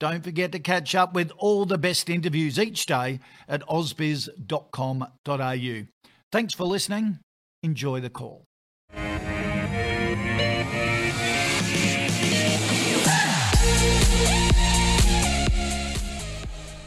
don't forget to catch up with all the best interviews each day at ausbiz.com.au. Thanks for listening. Enjoy the call.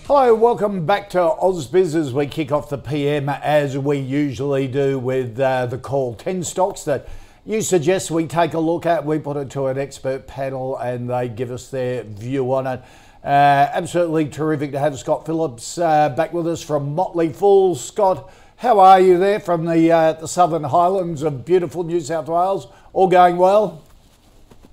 Hello, welcome back to Ausbiz as we kick off the PM as we usually do with uh, the call 10 stocks that you suggest we take a look at. We put it to an expert panel and they give us their view on it. Uh, absolutely terrific to have Scott Phillips uh, back with us from Motley Fool. Scott, how are you there from the, uh, the Southern Highlands of beautiful New South Wales? All going well?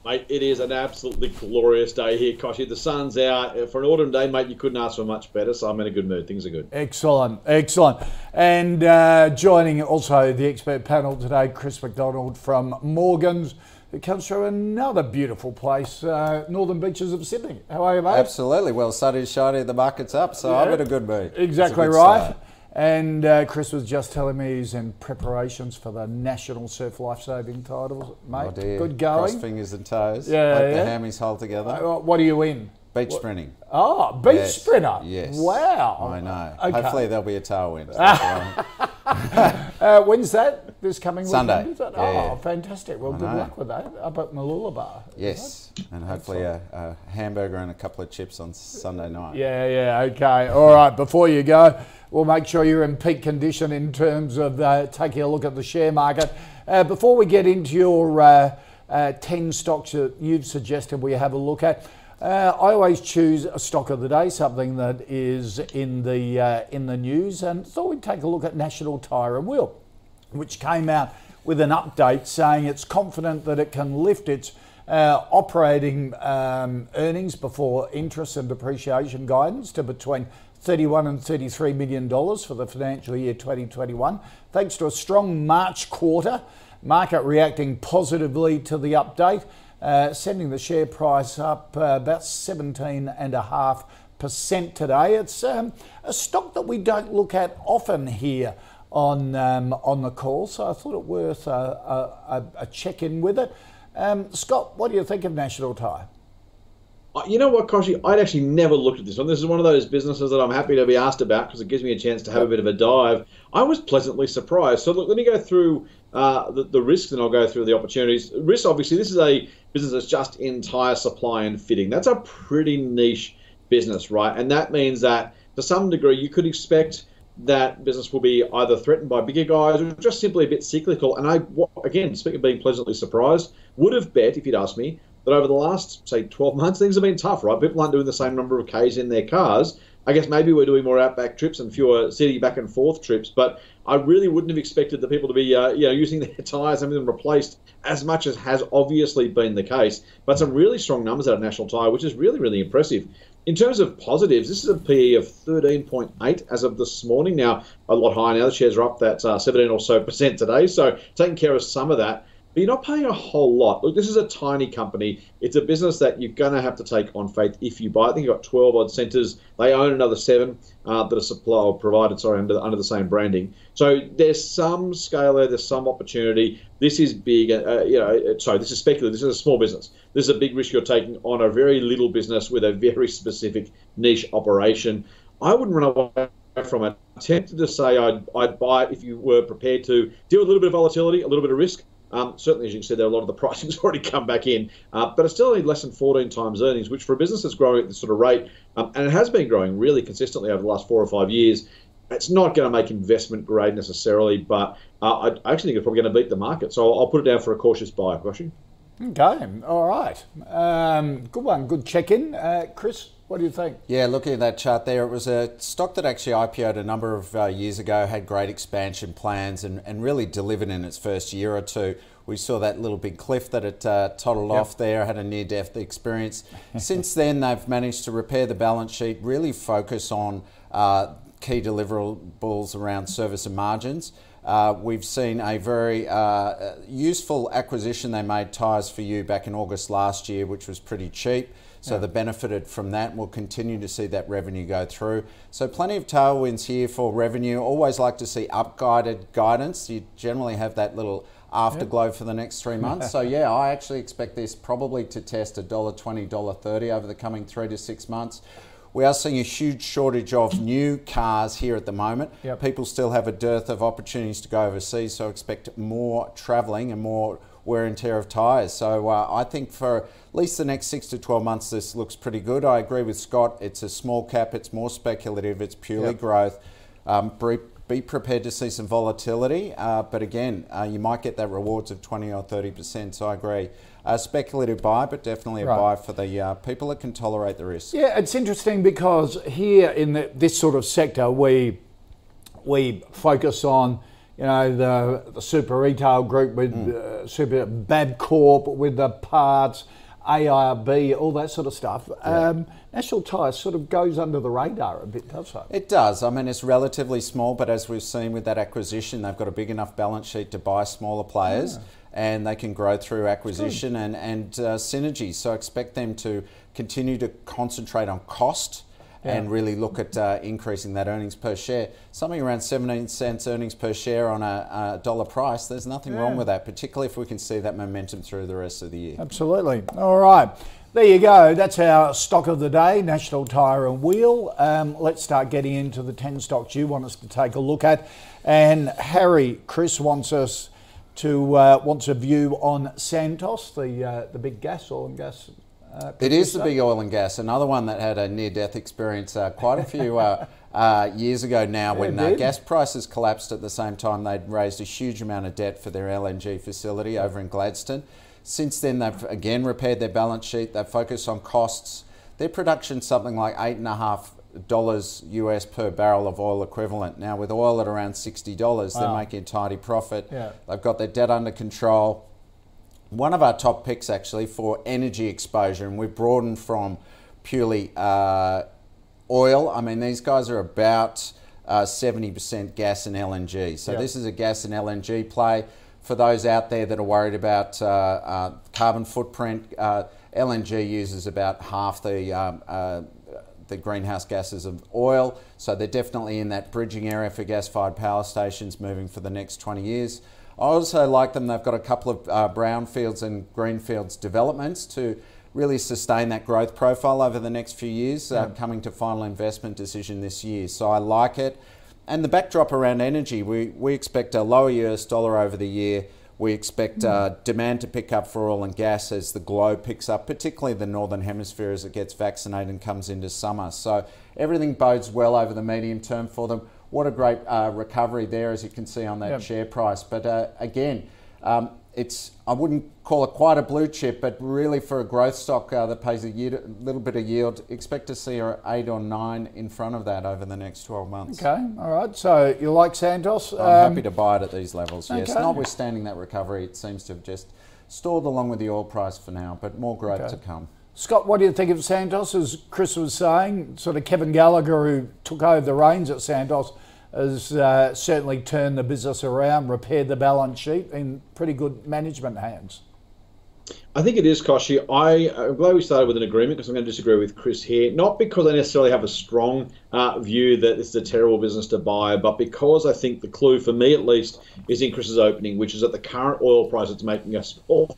Mate, it is an absolutely glorious day here, Kochie. The sun's out. For an autumn day, mate, you couldn't ask for much better, so I'm in a good mood. Things are good. Excellent, excellent. And uh, joining also the expert panel today, Chris Macdonald from Morgans, who comes from another beautiful place, uh, Northern Beaches of Sydney. How are you, mate? Absolutely. Well, sun is shining, the market's up, so Yeah. I'm in a good mood. Exactly good right. start. And uh, Chris was just telling me he's in preparations for the National Surf Life Saving titles, mate. Oh dear. Good Cross fingers and toes. Yeah, Hope yeah. the hammies hold together. Uh, What are you in? Beach sprinting. Oh, beach Yes. sprinter. Yes. Wow. I know. Okay. Hopefully there'll be a tailwind. Uh, when's that? This coming Sunday. weekend? Yeah, oh, yeah. fantastic. Well, I good know. luck with that up at Mooloolaba. yes. And hopefully a, a hamburger and a couple of chips on Sunday night. Yeah, yeah, okay. All right, before you go, we'll make sure you're in peak condition in terms of uh, taking a look at the share market. Uh, before we get into your uh, uh, 10 stocks that you've suggested we have a look at, uh, I always choose a stock of the day, something that is in the, in the news, and thought we'd take a look at National Tyre and Wheel, which came out with an update saying it's confident that it can lift its uh, operating um, earnings before interest and depreciation guidance to between 31 and 33 million dollars for the financial year 2021, thanks to a strong March quarter. Market reacting positively to the update, uh, sending the share price up uh, about 17 and a half percent today. It's um, a stock that we don't look at often here on um, on the call, so I thought it worth a, a, a- a check in with it. Um, Scott, what do you think of National Tyre? Uh, You know what, Kochie? I'd actually never looked at this one. This is one of those businesses that I'm happy to be asked about because it gives me a chance to have a bit of a dive. I was pleasantly surprised. So, look, let me go through uh, the, the risks and I'll go through the opportunities. Risks, obviously, this is a business that's just in tire supply and fitting. That's a pretty niche business, right? And that means that to some degree, you could expect that business will be either threatened by bigger guys or just simply a bit cyclical. And I, again, speaking of being pleasantly surprised, would have bet, if you'd asked me, that over the last, say, 12 months, things have been tough, right? People aren't doing the same number of Ks in their cars. I guess maybe we're doing more outback trips and fewer city back and forth trips, but I really wouldn't have expected the people to be, uh, you know, using their tyres, having them replaced as much as has obviously been the case. But some really strong numbers out of National Tyre, which is really, really impressive. In terms of positives, this is a PE of 13.8 as of this morning. Now, a lot higher now. The shares are up that uh, 17 or so percent today, so taking care of some of that. But you're not paying a whole lot. Look, this is a tiny company. It's a business that you're going to have to take on faith if you buy. I think you've got 12 odd centres. They own another seven uh, that are supply or provided, sorry, under, under the same branding. So there's some scale there. There's some opportunity. This is big. Uh, you know, sorry, this is speculative. This is a small business. This is a big risk you're taking on a very little business with a very specific niche operation. I wouldn't run away from it. I'm tempted to say I'd, I'd buy it if you were prepared to deal with a little bit of volatility, a little bit of risk. Um, certainly, as you can see, there a lot of the pricing's already come back in, uh, but it's still only less than 14 times earnings, which for a business that's growing at this sort of rate, um, and it has been growing really consistently over the last four or five years, It's not going to make investment grade necessarily, but uh, I actually think it's probably going to beat the market. So I'll, put it down for a cautious buy, Kochie. Okay, all right. Um, good one, good check in. Uh, Chris, what do you think? Yeah, looking at that chart there, it was a stock that actually IPO'd a number of uh, years ago, had great expansion plans, and, and really delivered in its first year or two. We saw that little big cliff that it uh, toddled yep. off there, had a near death experience. Since then, they've managed to repair the balance sheet, really focus on uh, key deliverables around service and margins. Uh, we've seen a very uh, useful acquisition they made, Tyres for You, back in August last year, which was pretty cheap. So yeah. they benefited from that. We'll continue to see that revenue go through. So plenty of tailwinds here for revenue. Always like to see up guided guidance. You generally have that little afterglow yep. for the next three months. so yeah, I actually expect this probably to test a dollar twenty, dollar thirty over the coming three to six months. We are seeing a huge shortage of new cars here at the moment. Yep. People still have a dearth of opportunities to go overseas, so expect more travelling and more wear and tear of tyres. So uh, I think for at least the next six to 12 months, this looks pretty good. I agree with Scott. It's a small cap, it's more speculative, it's purely yep. growth. Um, be prepared to see some volatility, uh, but again, uh, you might get that rewards of 20 or 30%. So I agree. A speculative buy, but definitely a right. buy for the uh, people that can tolerate the risk. Yeah, it's interesting because here in the, this sort of sector, we we focus on you know the, the super retail group with mm. uh, super Bapcor with the parts. ARB, all that sort of stuff. Yeah. Um, National Tyre sort of goes under the radar a bit, does it? It does. I mean, it's relatively small, but as we've seen with that acquisition, they've got a big enough balance sheet to buy smaller players. Yeah and they can grow through acquisition and, and uh, synergy. So expect them to continue to concentrate on cost yeah. and really look at uh, increasing that earnings per share. Something around 17 cents earnings per share on a, a dollar price, there's nothing yeah. wrong with that, particularly if we can see that momentum through the rest of the year. Absolutely. All right. There you go. That's our stock of the day, National Tyre and Wheel. Um, let's start getting into the 10 stocks you want us to take a look at. And Harry, Chris wants us to uh, wants a view on Santos, the uh, the big gas oil and gas. Uh, it is the big oil and gas. Another one that had a near death experience uh, quite a few uh, uh, years ago now, yeah, when gas prices collapsed at the same time. They'd raised a huge amount of debt for their LNG facility over in Gladstone. Since then, they've again repaired their balance sheet. They've focused on costs. Their production something like eight and a half dollars US per barrel of oil equivalent. Now, with oil at around sixty dollars, wow. they're making a tidy profit. Yeah. They've got their debt under control. One of our top picks, actually, for energy exposure, and we've broadened from purely uh, oil. I mean, these guys are about uh, seventy percent gas and LNG. So yep. this is a gas and LNG play. For those out there that are worried about uh, uh carbon footprint, uh, LNG uses about half the um, uh, the greenhouse gases of oil. So they're definitely in that bridging area for gas fired power stations moving for the next 20 years. I also like them, they've got a couple of uh, brownfields and greenfields developments to really sustain that growth profile over the next few years, uh, coming to final investment decision this year. So I like it. And the backdrop around energy, we, we expect a lower US dollar over the year. We expect uh, demand to pick up for oil and gas as the globe picks up, particularly the northern hemisphere as it gets vaccinated and comes into summer. So everything bodes well over the medium term for them. What a great uh, recovery there, as you can see on that yep. share price. But uh, again, um, it's I wouldn't call it quite a blue chip, but really for a growth stock uh, that pays a little bit of yield, expect to see a eight or nine in front of that over the next 12 months. Okay, all right. So you like Santos? I'm um, happy to buy it at these levels. Okay. Yes, notwithstanding that recovery, it seems to have just stalled along with the oil price for now, but more growth okay. to come. Scott, what do you think of Santos? As Chris was saying, sort of Kevin Gallagher, who took over the reins at Santos has uh, certainly turned the business around, repaired the balance sheet in pretty good management hands. I think it is, Kochie. I, am glad we started with an agreement because I'm going to disagree with Chris here. Not because I necessarily have a strong uh, view that this is a terrible business to buy, but because I think the clue, for me at least, is in Chris's opening, which is at the current oil price, it's making us all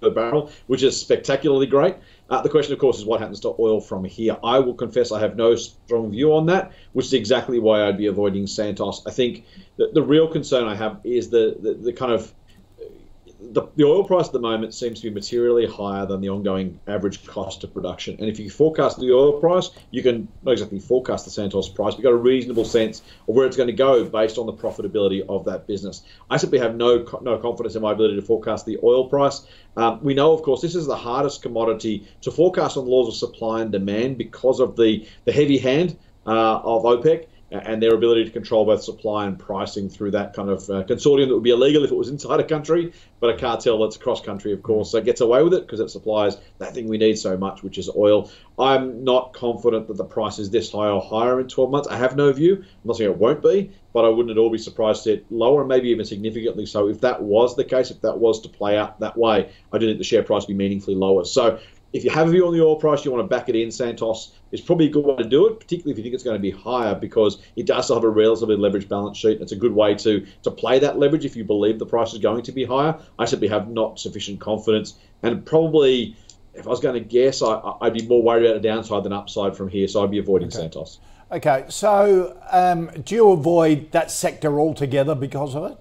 per barrel, which is spectacularly great. Uh, the question, of course, is what happens to oil from here. I will confess I have no strong view on that, which is exactly why I'd be avoiding Santos. I think the, the real concern I have is the, the, the kind of the, the oil price at the moment seems to be materially higher than the ongoing average cost of production. And if you forecast the oil price, you can not exactly forecast the Santos price, but you've got a reasonable sense of where it's going to go based on the profitability of that business. I simply have no no confidence in my ability to forecast the oil price. Um, we know, of course, this is the hardest commodity to forecast on the laws of supply and demand because of the, the heavy hand uh, of OPEC and their ability to control both supply and pricing through that kind of uh, consortium that would be illegal if it was inside a country, but a cartel that's cross country, of course, so gets away with it because it supplies that thing we need so much, which is oil. I'm not confident that the price is this high or higher in 12 months. I have no view. I'm not saying it won't be, but I wouldn't at all be surprised to it lower, and maybe even significantly so. If that was the case, if that was to play out that way, I do think the share price would be meaningfully lower. So if you have a view on the oil price, you want to back it in. Santos is probably a good way to do it, particularly if you think it's going to be higher, because it does have a relatively leveraged balance sheet. It's a good way to to play that leverage if you believe the price is going to be higher. I simply have not sufficient confidence, and probably. If I was going to guess, I, would be more worried about the downside than upside from here, so I'd be avoiding okay. Santos. Okay, so um, do you avoid that sector altogether because of it?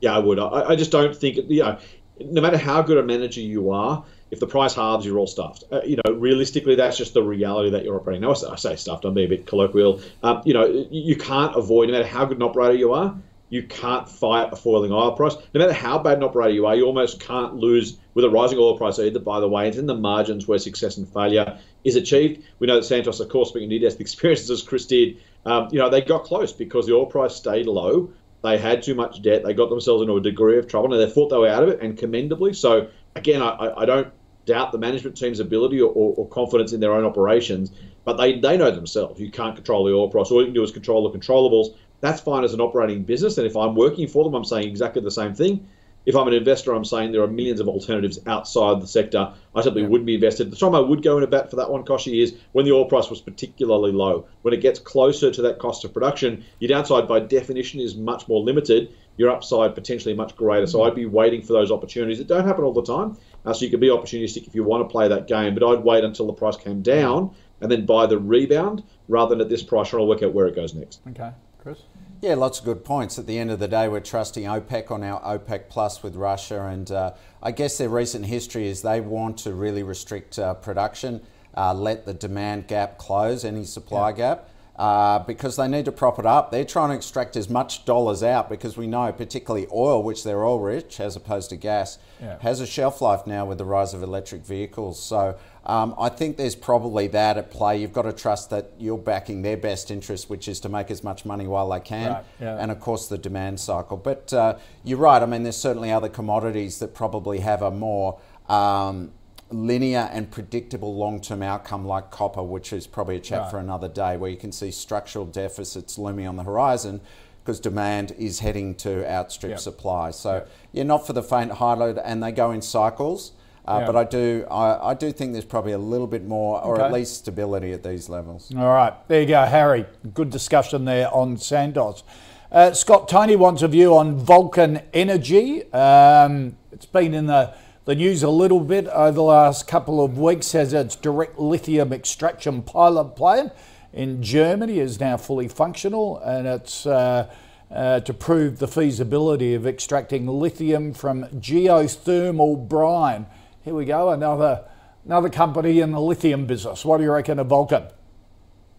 Yeah, I would. I, I just don't think, you know, no matter how good a manager you are, if the price halves, you're all stuffed. Uh, you know, realistically, that's just the reality that you're operating. Now, I say stuffed, I'm being a bit colloquial. Um, you know, you can't avoid, no matter how good an operator you are, you can't fight a falling oil price. No matter how bad an operator you are, you almost can't lose with a rising oil price either, by the way. It's in the margins where success and failure is achieved. We know that Santos, of course, speaking near-death experiences, as Chris did, um, you know, they got close because the oil price stayed low. They had too much debt. They got themselves into a degree of trouble, and they thought they were out of it, and commendably. So, again, I, I don't doubt the management team's ability or, or, or, confidence in their own operations, but they, they know themselves. You can't control the oil price. All you can do is control the controllables. That's fine as an operating business. And if I'm working for them, I'm saying exactly the same thing. If I'm an investor, I'm saying there are millions of alternatives outside the sector. I simply yeah. wouldn't be invested. The time I would go in a bet for that one, Kochie, is when the oil price was particularly low. When it gets closer to that cost of production, your downside by definition is much more limited. Your upside potentially much greater. So mm-hmm. I'd be waiting for those opportunities. It don't happen all the time. Uh, so you can be opportunistic if you want to play that game, but I'd wait until the price came down and then buy the rebound rather than at this price trying to work out where it goes next. Okay, Chris? Yeah, lots of good points. At the end of the day, we're trusting OPEC on our OPEC Plus with Russia, and uh, I guess their recent history is they want to really restrict uh, production, uh, let the demand gap close, any supply yeah. gap uh, because they need to prop it up. They're trying to extract as much dollars out because we know, particularly oil, which they're oil rich as opposed to gas, yeah. has a shelf life now with the rise of electric vehicles. So um, I think there's probably that at play. You've got to trust that you're backing their best interest, which is to make as much money while they can, right. yeah. and of course the demand cycle. But uh, you're right. I mean, there's certainly other commodities that probably have a more um, linear and predictable long term outcome like copper, which is probably a chat right. for another day, where you can see structural deficits looming on the horizon because demand is heading to outstrip yep. supply. So, yep. yeah, not for the faint hearted, and they go in cycles. Uh, yep. But I do, I, I, do think there's probably a little bit more, or okay. at least stability at these levels. All right, there you go, Harry. Good discussion there on Santos. Uh, Scott Tony wants a view on Vulcan Energy. Um, it's been in the the news a little bit over the last couple of weeks has its direct lithium extraction pilot plant in Germany is now fully functional and it's uh, uh, to prove the feasibility of extracting lithium from geothermal brine. Here we go, another another company in the lithium business. What do you reckon of Vulcan?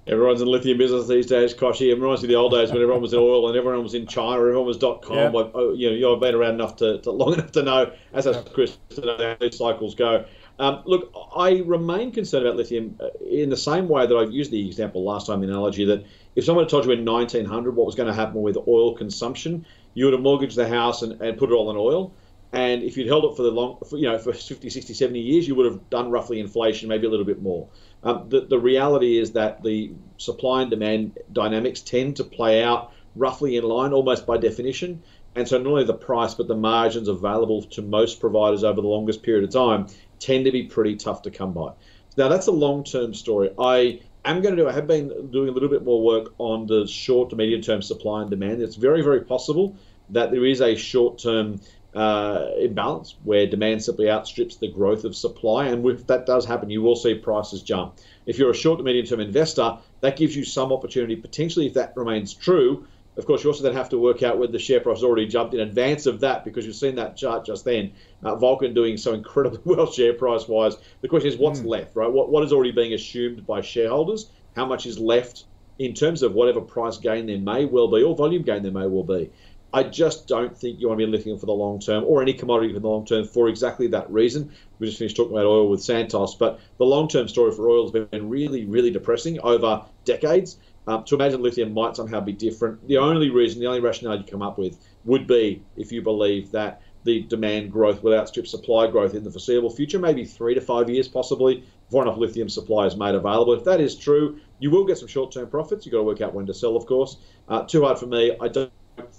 Everyone's in lithium business these days, Kochie. It reminds me of the old days when everyone was in oil and everyone was in China, everyone was dot com. Yeah. Oh, you know, you've been around enough to, to long enough to know, as has Chris, to know how these cycles go. Um, look, I remain concerned about lithium uh, in the same way that I've used the example last time, the analogy that if someone had told you in 1900 what was going to happen with oil consumption, you would have mortgaged the house and, and put it all in oil. And if you'd held it for the long, for, you know, for 50, 60, 70 years, you would have done roughly inflation, maybe a little bit more. Um, the, the reality is that the supply and demand dynamics tend to play out roughly in line, almost by definition. And so not only the price, but the margins available to most providers over the longest period of time tend to be pretty tough to come by. Now, that's a long term story. I am going to do, I have been doing a little bit more work on the short to medium term supply and demand. It's very, very possible that there is a short term uh, imbalance where demand simply outstrips the growth of supply. And if that does happen, you will see prices jump. If you're a short to medium term investor, that gives you some opportunity, potentially, if that remains true, Of course, you also then have to work out whether the share price has already jumped in advance of that because you've seen that chart just then. Uh, Vulcan doing so incredibly well share price wise. The question is, what's mm. left, right? What, what is already being assumed by shareholders? How much is left in terms of whatever price gain there may well be or volume gain there may well be? I just don't think you want to be lithium for the long term or any commodity for the long term for exactly that reason. We just finished talking about oil with Santos, but the long term story for oil has been really, really depressing over decades. Um, to imagine lithium might somehow be different, the only reason, the only rationale you come up with would be if you believe that the demand growth will outstrip supply growth in the foreseeable future, maybe three to five years possibly, before enough lithium supply is made available. If that is true, you will get some short term profits. You've got to work out when to sell, of course. Uh, too hard for me. I don't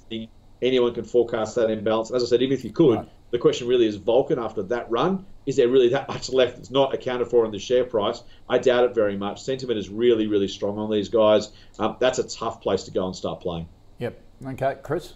think anyone can forecast that imbalance. As I said, even if you could, right. the question really is Vulcan after that run. Is there really that much left that's not accounted for in the share price? I doubt it very much. Sentiment is really, really strong on these guys. Um, that's a tough place to go and start playing. Yep. Okay, Chris?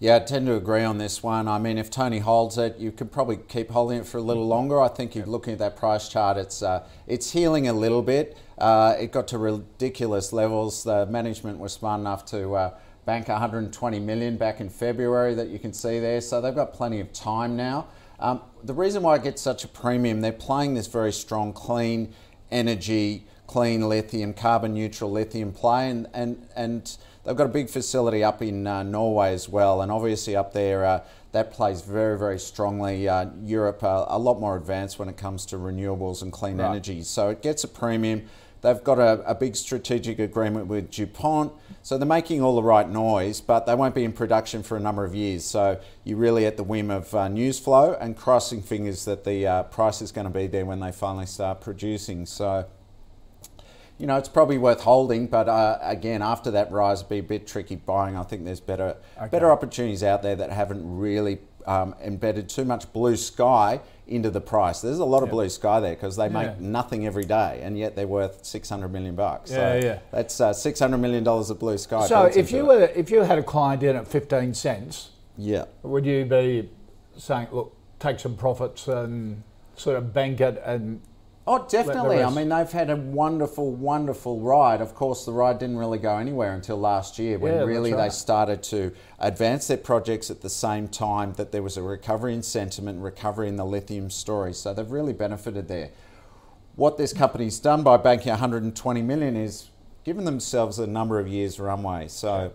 Yeah, I tend to agree on this one. I mean, if Tony holds it, you could probably keep holding it for a little longer. I think you're looking at that price chart. It's uh, it's healing a little bit. Uh, it got to ridiculous levels. The management was smart enough to uh, bank 120 million back in February that you can see there. So they've got plenty of time now. Um, the reason why it gets such a premium, they're playing this very strong, clean energy, clean lithium, carbon neutral lithium play, and and, and they've got a big facility up in uh, Norway as well, and obviously up there. Uh, that plays very, very strongly. Uh, Europe, uh, a lot more advanced when it comes to renewables and clean right. energy. So it gets a premium. They've got a, a, big strategic agreement with DuPont. So they're making all the right noise, but they won't be in production for a number of years. So you're really at the whim of uh, news flow and crossing fingers that the uh, price is going to be there when they finally start producing. So, you know, it's probably worth holding, but uh, again, after that rise, it'll be a bit tricky buying. I think there's better, okay. better opportunities out there that haven't really um, embedded too much blue sky into the price. There's a lot of blue sky there because they yeah. make nothing every day, and yet they're worth 600 million bucks. Yeah, so yeah. That's uh, 600 million dollars of blue sky. So if you were, if you had a client in at 15 cents, yeah, would you be saying, look, take some profits and sort of bank it and Oh, definitely. I mean, they've had a wonderful, wonderful ride. Of course, the ride didn't really go anywhere until last year when yeah, really right. they started to advance their projects at the same time that there was a recovery in sentiment, recovery in the lithium story. So they've really benefited there. What this company's done by banking 120 million is given themselves a number of years runway. So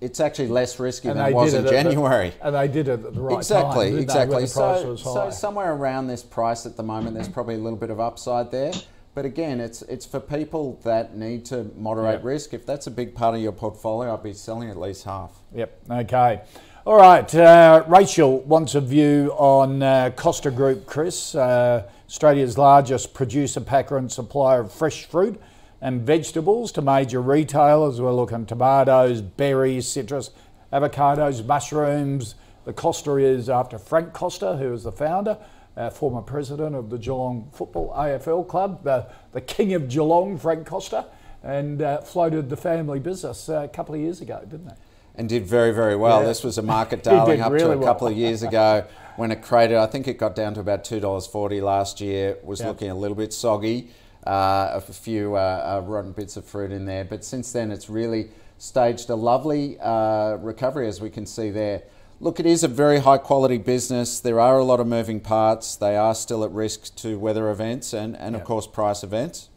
it's actually less risky and than it was in January. The, and they did it at the right exactly, time. Exactly, exactly. So, so somewhere around this price at the moment, there's probably a little bit of upside there. But again, it's it's for people that need to moderate yep. risk. If that's a big part of your portfolio, I'd be selling at least half. Yep. Okay. All right. Uh, Rachel wants a view on uh, Costa Group, Chris, uh, Australia's largest producer, packer, and supplier of fresh fruit and vegetables to major retailers. We're looking tomatoes, berries, citrus, avocados, mushrooms. The Costa is after Frank Costa, who is the founder, uh, former president of the Geelong Football AFL Club, uh, the king of Geelong, Frank Costa, and uh, floated the family business uh, a couple of years ago, didn't they? And did very, very well. Yeah. This was a market darling up really to a couple well. of years ago when it cratered. I think it got down to about $2.40 last year, was looking a little bit soggy a few uh, uh, rotten bits of fruit in there. But since then, it's really staged a lovely uh, recovery, as we can see there. Look, it is a very high quality business. There are a lot of moving parts. They are still at risk to weather events and, and yep. of course, price events.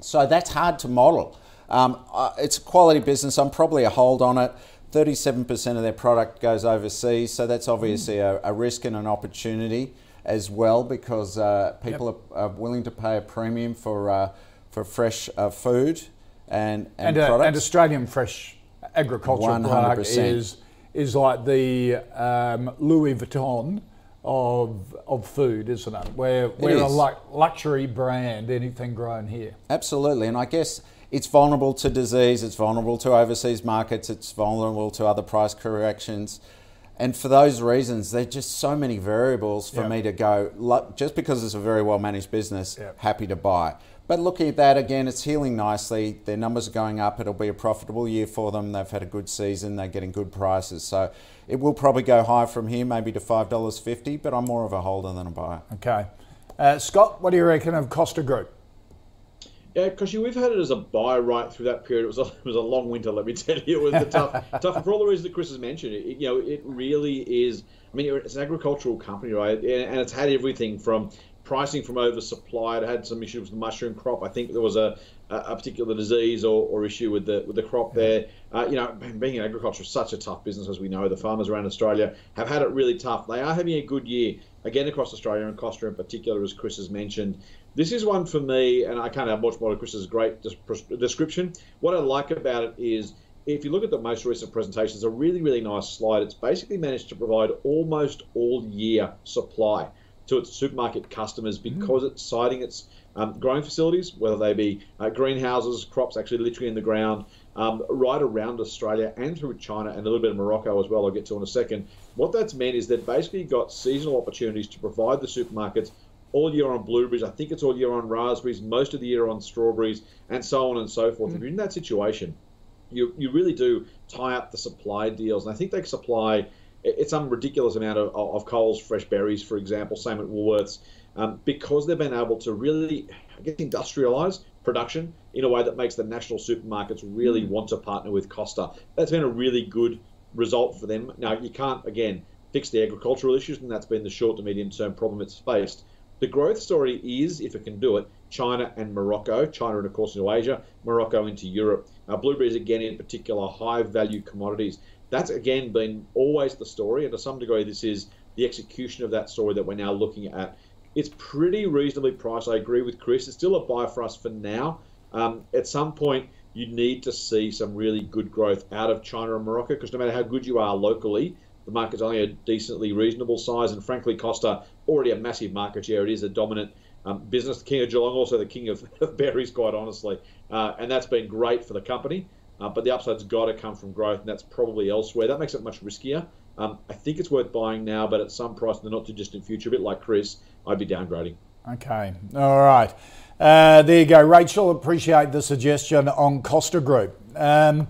So that's hard to model. Um, uh, it's a quality business. I'm probably a hold on it. 37% of their product goes overseas, so that's obviously mm. a, a risk and an opportunity as well because uh, people yep. are, are, willing to pay a premium for uh, for fresh uh, food and and, and, products. and Australian fresh agricultural 100%. product is is like the um, Louis Vuitton of of food, isn't it? We're we're is. a luxury brand. Anything grown here. Absolutely, and I guess it's vulnerable to disease. It's vulnerable to overseas markets. It's vulnerable to other price corrections. And for those reasons, there's just so many variables for yep. me to go, just because it's a very well managed business, yep. happy to buy. But looking at that again, it's healing nicely. Their numbers are going up. It'll be a profitable year for them. They've had a good season. They're getting good prices. So it will probably go higher from here, maybe to $5.50, but I'm more of a holder than a buyer. Okay. Uh, Scott, what do you reckon of Costa Group? Yeah, because we've had it as a buy right through that period. It was a, it was a long winter, let me tell you. It was the tough, tough for all the reasons that Chris has mentioned. It, you know, it really is. I mean, it's an agricultural company, right? And, and it's had everything from pricing from oversupply. It had some issues with the mushroom crop. I think there was a, a particular disease or, or issue with the with the crop there. Uh, you know, being in agriculture is such a tough business, as we know. The farmers around Australia have had it really tough. They are having a good year again across Australia and Costa in particular, as Chris has mentioned. This is one for me, and I can't have much more of Chris's great description. What I like about it is if you look at the most recent presentation, it's a really, really nice slide. It's basically managed to provide almost all year supply to its supermarket customers mm. because mm. it's citing its um, growing facilities, whether they be uh, greenhouses, crops actually literally in the ground, um, right around Australia and through China and a little bit of Morocco as well, I'll get to in a second. What that's meant is they've basically got seasonal opportunities to provide the supermarkets all year on blueberries. I think it's all year on raspberries, most of the year on strawberries, and so on and so forth. Mm. If you're in that situation, you, you really do tie up the supply deals. And I think they supply it's some ridiculous amount of, of Coles fresh berries, for example, same at Woolworths, um, because they've been able to really, I guess, industrialise production in a way that makes the national supermarkets really mm. want to partner with Costa. That's been a really good result for them. Now, you can't, again, fix the agricultural issues, and that's been the short to medium term problem it's faced. The growth story is, if it can do it, China and Morocco. China and, of course, into Asia, Morocco into Europe. Uh, blueberries, again, in particular, high value commodities that's again been always the story, and to some degree, this is the execution of that story that we're now looking at. It's pretty reasonably priced. I agree with Chris. It's still a buy for us for now. Um, at some point, you need to see some really good growth out of China and Morocco because no matter how good you are locally, the market's only a decently reasonable size. And frankly, Costa already a massive market share. It is a dominant um, business. The king of Geelong, also the king of, of berries, quite honestly. Uh, and that's been great for the company. Uh, but the upside's got to come from growth, and that's probably elsewhere. That makes it much riskier. Um, I think it's worth buying now, but at some price in the not too distant future, a bit like Chris, I'd be downgrading. Okay, all right. Uh, there you go, Rachel. Appreciate the suggestion on Costa Group. Um,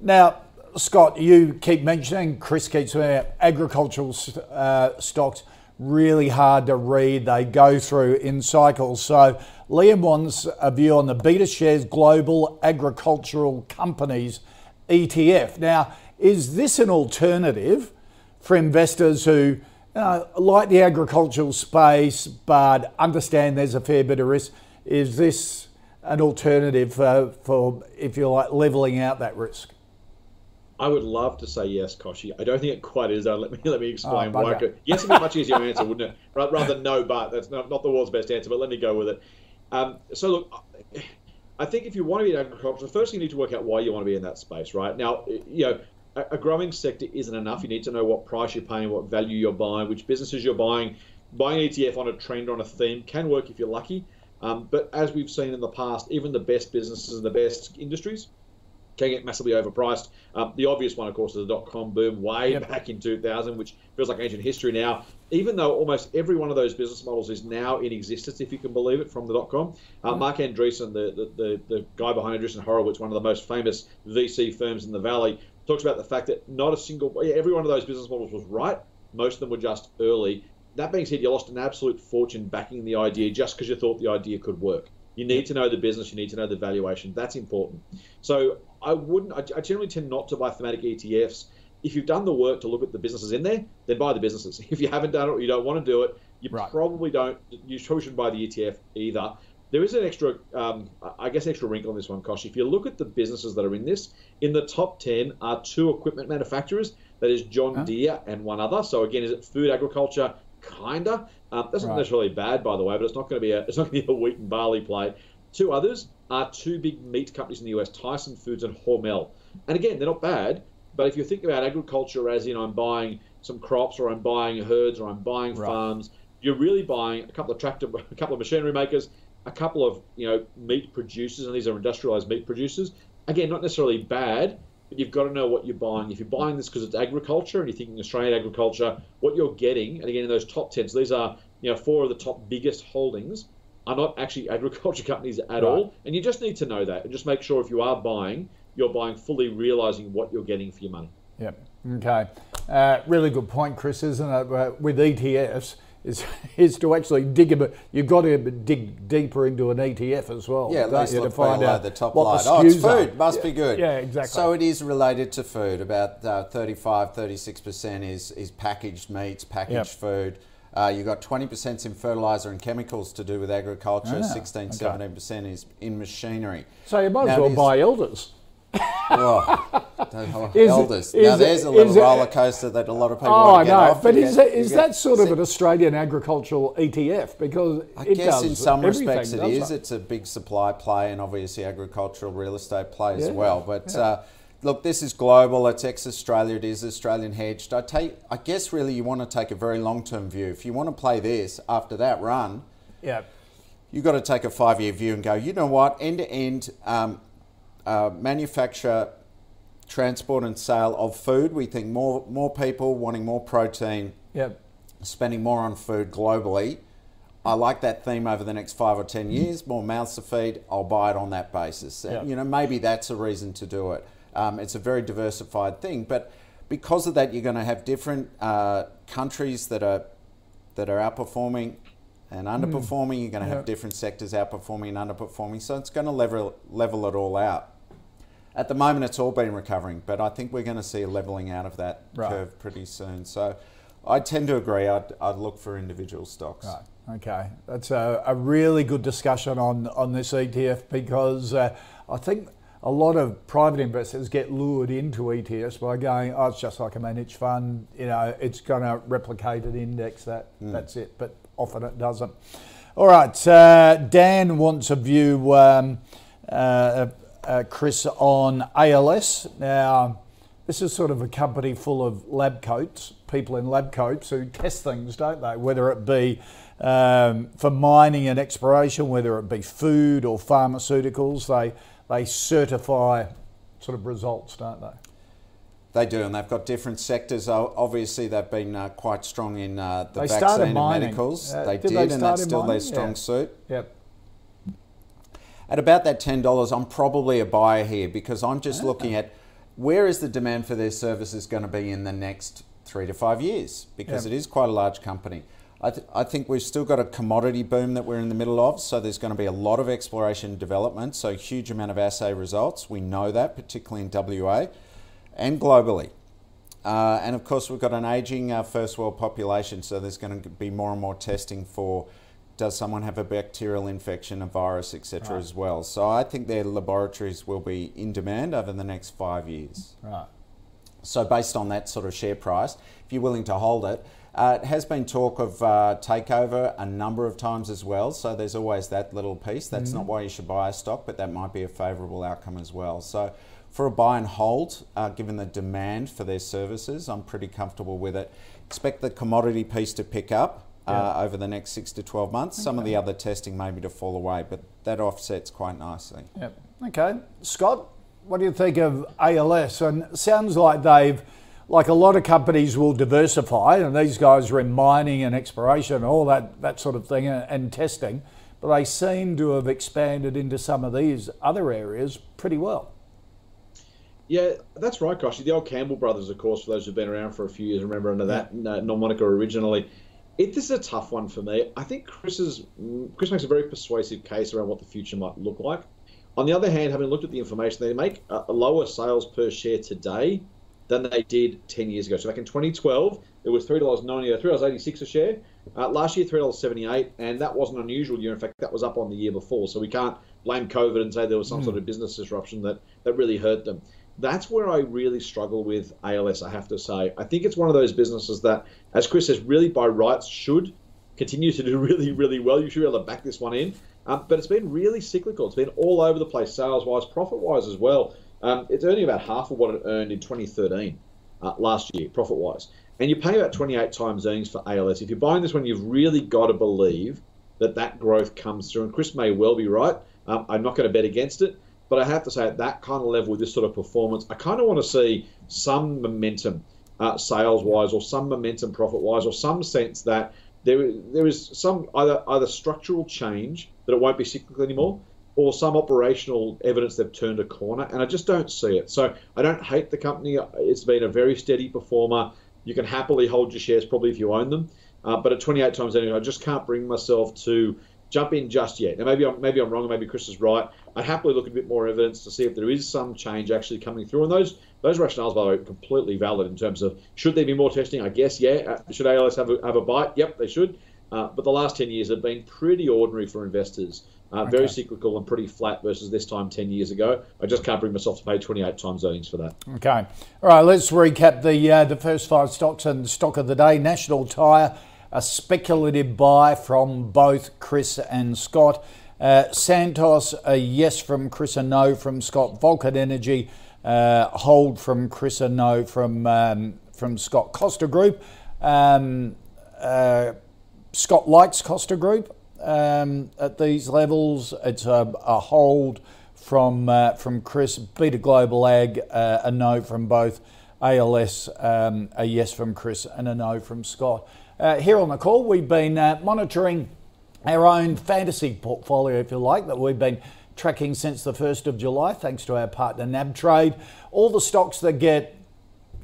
now, Scott, you keep mentioning, Chris keeps mentioning agricultural uh, stocks really hard to read. They go through in cycles. So Liam wants a view on the BetaShares Global Agricultural Companies ETF. Now, is this an alternative for investors who like the agricultural space but understand there's a fair bit of risk? Is this an alternative uh, for, if you like, levelling out that risk? I would love to say yes, Kochie. I don't think it quite is. Though. Let me let me explain oh, why. Could, yes, would be a much easier answer, wouldn't it? Rather than no, but that's not, not the world's best answer. But let me go with it. Um, so look, I think if you want to be in agriculture, first you need to work out why you want to be in that space, right? Now, you know, a, a growing sector isn't enough. You need to know what price you're paying, what value you're buying, which businesses you're buying. Buying an ETF on a trend or on a theme can work if you're lucky. Um, but as we've seen in the past, even the best businesses and the best industries can get massively overpriced. Um, the obvious one, of course, is the dot com boom way yep. back in 2000, which feels like ancient history now. Even though almost every one of those business models is now in existence, if you can believe it, from the dot com. Uh, mm-hmm. Marc Andreessen, the, the, the, the, guy behind Andreessen Horowitz, one of the most famous VC firms in the Valley, talks about the fact that not a single, every one of those business models was right. Most of them were just early. That being said, you lost an absolute fortune backing the idea just because you thought the idea could work. You need to know the business. You need to know the valuation. That's important. So I wouldn't. I, generally tend not to buy thematic ETFs. If you've done the work to look at the businesses in there, then buy the businesses. If you haven't done it or you don't want to do it, you right. probably don't. You probably shouldn't buy the ETF either. There is an extra, um, I guess, extra wrinkle on this one, Kosh. If you look at the businesses that are in this, in the top ten are two equipment manufacturers. That is John huh? Deere and one other. So again, is it food, agriculture, kinda? Um, that's right. not necessarily bad, by the way, but it's not going to be a it's not going to be a wheat and barley play. Two others are two big meat companies in the US, Tyson Foods and Hormel. And again, they're not bad, but if you think about agriculture as in I'm buying some crops or I'm buying herds or I'm buying right. farms, you're really buying a couple of tractor, a couple of machinery makers, a couple of you know meat producers, and these are industrialized meat producers. Again, not necessarily bad, but you've got to know what you're buying. If you're buying this because it's agriculture and you're thinking Australian agriculture, what you're getting, and again in those top ten, so these are you know four of the top biggest holdings are not actually agriculture companies at right. all. And you just need to know that and just make sure if you are buying, you're buying fully realizing what you're getting for your money. Yep. Okay. Uh, really good point, Chris, isn't it? With ETFs, is, is to actually dig a bit. You've got to dig deeper into an ETF as well. Yeah, at least you, look to find below out the top line. the oh, it's skews are. food. Must yeah. be good. Yeah, exactly. So it is related to food. About uh, 35, 36% is, is packaged meats, packaged Yep. food. Uh, you've got 20% in fertiliser and chemicals to do with agriculture, Ah, 16, okay. 17% is in machinery. So you might as well buy Elders. Oh, Is Elders. is now it- there's a little is it- roller coaster that a lot of people Oh, I want to get know, off. but is get- that, is you that sort of an Australian agricultural ETF? Because I it guess in some respects it doesn't. It's a big supply play and obviously agricultural real estate play as well. But uh, look, this is global. It's ex-Australia. It is Australian hedged. I take. I guess really you want to take a very long-term view. If you want to play this after that run, Yeah. you've got to take a five-year view and go. You know what? End-to-end um, uh, manufacture, transport, and sale of food. We think more more people wanting more protein Yeah. spending more on food globally. I like that theme over the next five or ten years. More mouths to feed. I'll buy it on that basis. Yeah. You know, maybe that's a reason to do it. Um, it's a very diversified thing, but because of that, you're going to have different uh, countries that are that are outperforming and underperforming. You're going to Yeah. have different sectors outperforming and underperforming. So it's going to level level it all out. At the moment, it's all been recovering, but I think we're going to see a leveling out of that Right. curve pretty soon. So I tend to agree. I'd, I'd look for individual stocks. Right. Okay. That's a, a really good discussion on, on this ETF because uh, I think a lot of private investors get lured into ETFs by going, oh, it's just like a managed fund. You know, it's going to replicate an index. That That's it. But often it doesn't. All right. Uh, Dan wants a view, um, uh, uh, Chris, on ALS. Now, this is sort of a company full of lab coats, people in lab coats who test things, don't they? Whether it be um, for mining and exploration, whether it be food or pharmaceuticals, they they certify sort of results, don't they? They do, and they've got different sectors. Obviously, they've been uh, quite strong in uh, the They vaccine and medicals. Uh, they did did, they and that's still their strong Yeah. suit. Yep. At about that ten dollars, I'm probably a buyer here because I'm just Ah. looking at where is the demand for their services going to be in the next three to five years because Yeah. it is quite a large company. I, th- I think we've still got a commodity boom that we're in the middle of, so there's going to be a lot of exploration and development, so huge amount of assay results. We know that, particularly in WA and globally. Uh, and of course, we've got an aging uh, first world population, so there's going to be more and more testing for does someone have a bacterial infection, a virus, etc. as well. So I think their laboratories will be in demand over the next five years. Right. So based on that sort of share price, if you're willing to hold it, uh, it has been talk of uh, takeover a number of times as well. So there's always that little piece. That's not why you should buy a stock, but that might be a favourable outcome as well. So for a buy and hold, uh, given the demand for their services, I'm pretty comfortable with it. Expect the commodity piece to pick up. Uh, over the next six to 12 months. Some of the other testing maybe to fall away, but that offsets quite nicely. Yep. Okay. Scott, what do you think of ALS? And sounds like they've, like a lot of companies will diversify, and these guys are in mining and exploration, all that, that sort of thing, and, and testing, but they seem to have expanded into some of these other areas pretty well. Yeah, that's right, Kochie. The old Campbell brothers, of course, for those who've been around for a few years, remember under that uh, non moniker originally. It, this is a tough one for me. I think Chris is Chris makes a very persuasive case around what the future might look like. On the other hand, having looked at the information, they make a, a lower sales per share today than they did 10 years ago. So back in 2012, it was $3.90, $3.86 a share. Uh, last year, $3.78, and that wasn't an unusual year. In fact, that was up on the year before. So we can't blame COVID and say there was some sort of business disruption that, that really hurt them. That's where I really struggle with ALS, I have to say. I think it's one of those businesses that, as Chris says, really by rights should continue to do really, really well. You should be able to back this one in. Um, but it's been really cyclical. It's been all over the place, sales wise, profit wise as well. Um, it's earning about half of what it earned in 2013 uh, last year, profit wise. And you pay about 28 times earnings for ALS. If you're buying this one, you've really got to believe that that growth comes through. And Chris may well be right. Um, I'm not going to bet against it. But I have to say, at that kind of level with this sort of performance, I kind of want to see some momentum uh, sales wise, or some momentum profit wise, or some sense that there there is some either either structural change that it won't be cyclical anymore, or some operational evidence they've turned a corner, and I just don't see it. So I don't hate the company. It's been a very steady performer. You can happily hold your shares probably if you own them. Uh, but at 28 times earnings, I just can't bring myself to jump in just yet. Now maybe I'm maybe I'm wrong, or maybe Chris is right. I'd happily look at a bit more evidence to see if there is some change actually coming through. And those those rationales, by the way, are completely valid in terms of should there be more testing? I guess yeah. Uh, should ALS have a, have a bite? Yep, they should. Uh, but the last 10 years have been pretty ordinary for investors. Uh, okay. Very cyclical and pretty flat versus this time 10 years ago. I just can't bring myself to pay 28 times earnings for that. Okay. All right, let's recap the, uh, the first five stocks and stock of the day. National Tyre, a speculative buy from both Chris and Scott. Uh, Santos, a yes from Chris, a no from Scott. Vulcan Energy, uh, hold from Chris, a no from, um, from Scott. Costa Group, um, uh, Scott likes Costa Group um, at these levels. It's a, a hold from uh, from Chris. Beta Global Ag, uh, a no from both. ALS, um, a yes from Chris, and a no from Scott. Uh, here on the call, we've been uh, monitoring our own fantasy portfolio, if you like, that we've been tracking since the 1st of July, thanks to our partner NabTrade. All the stocks that get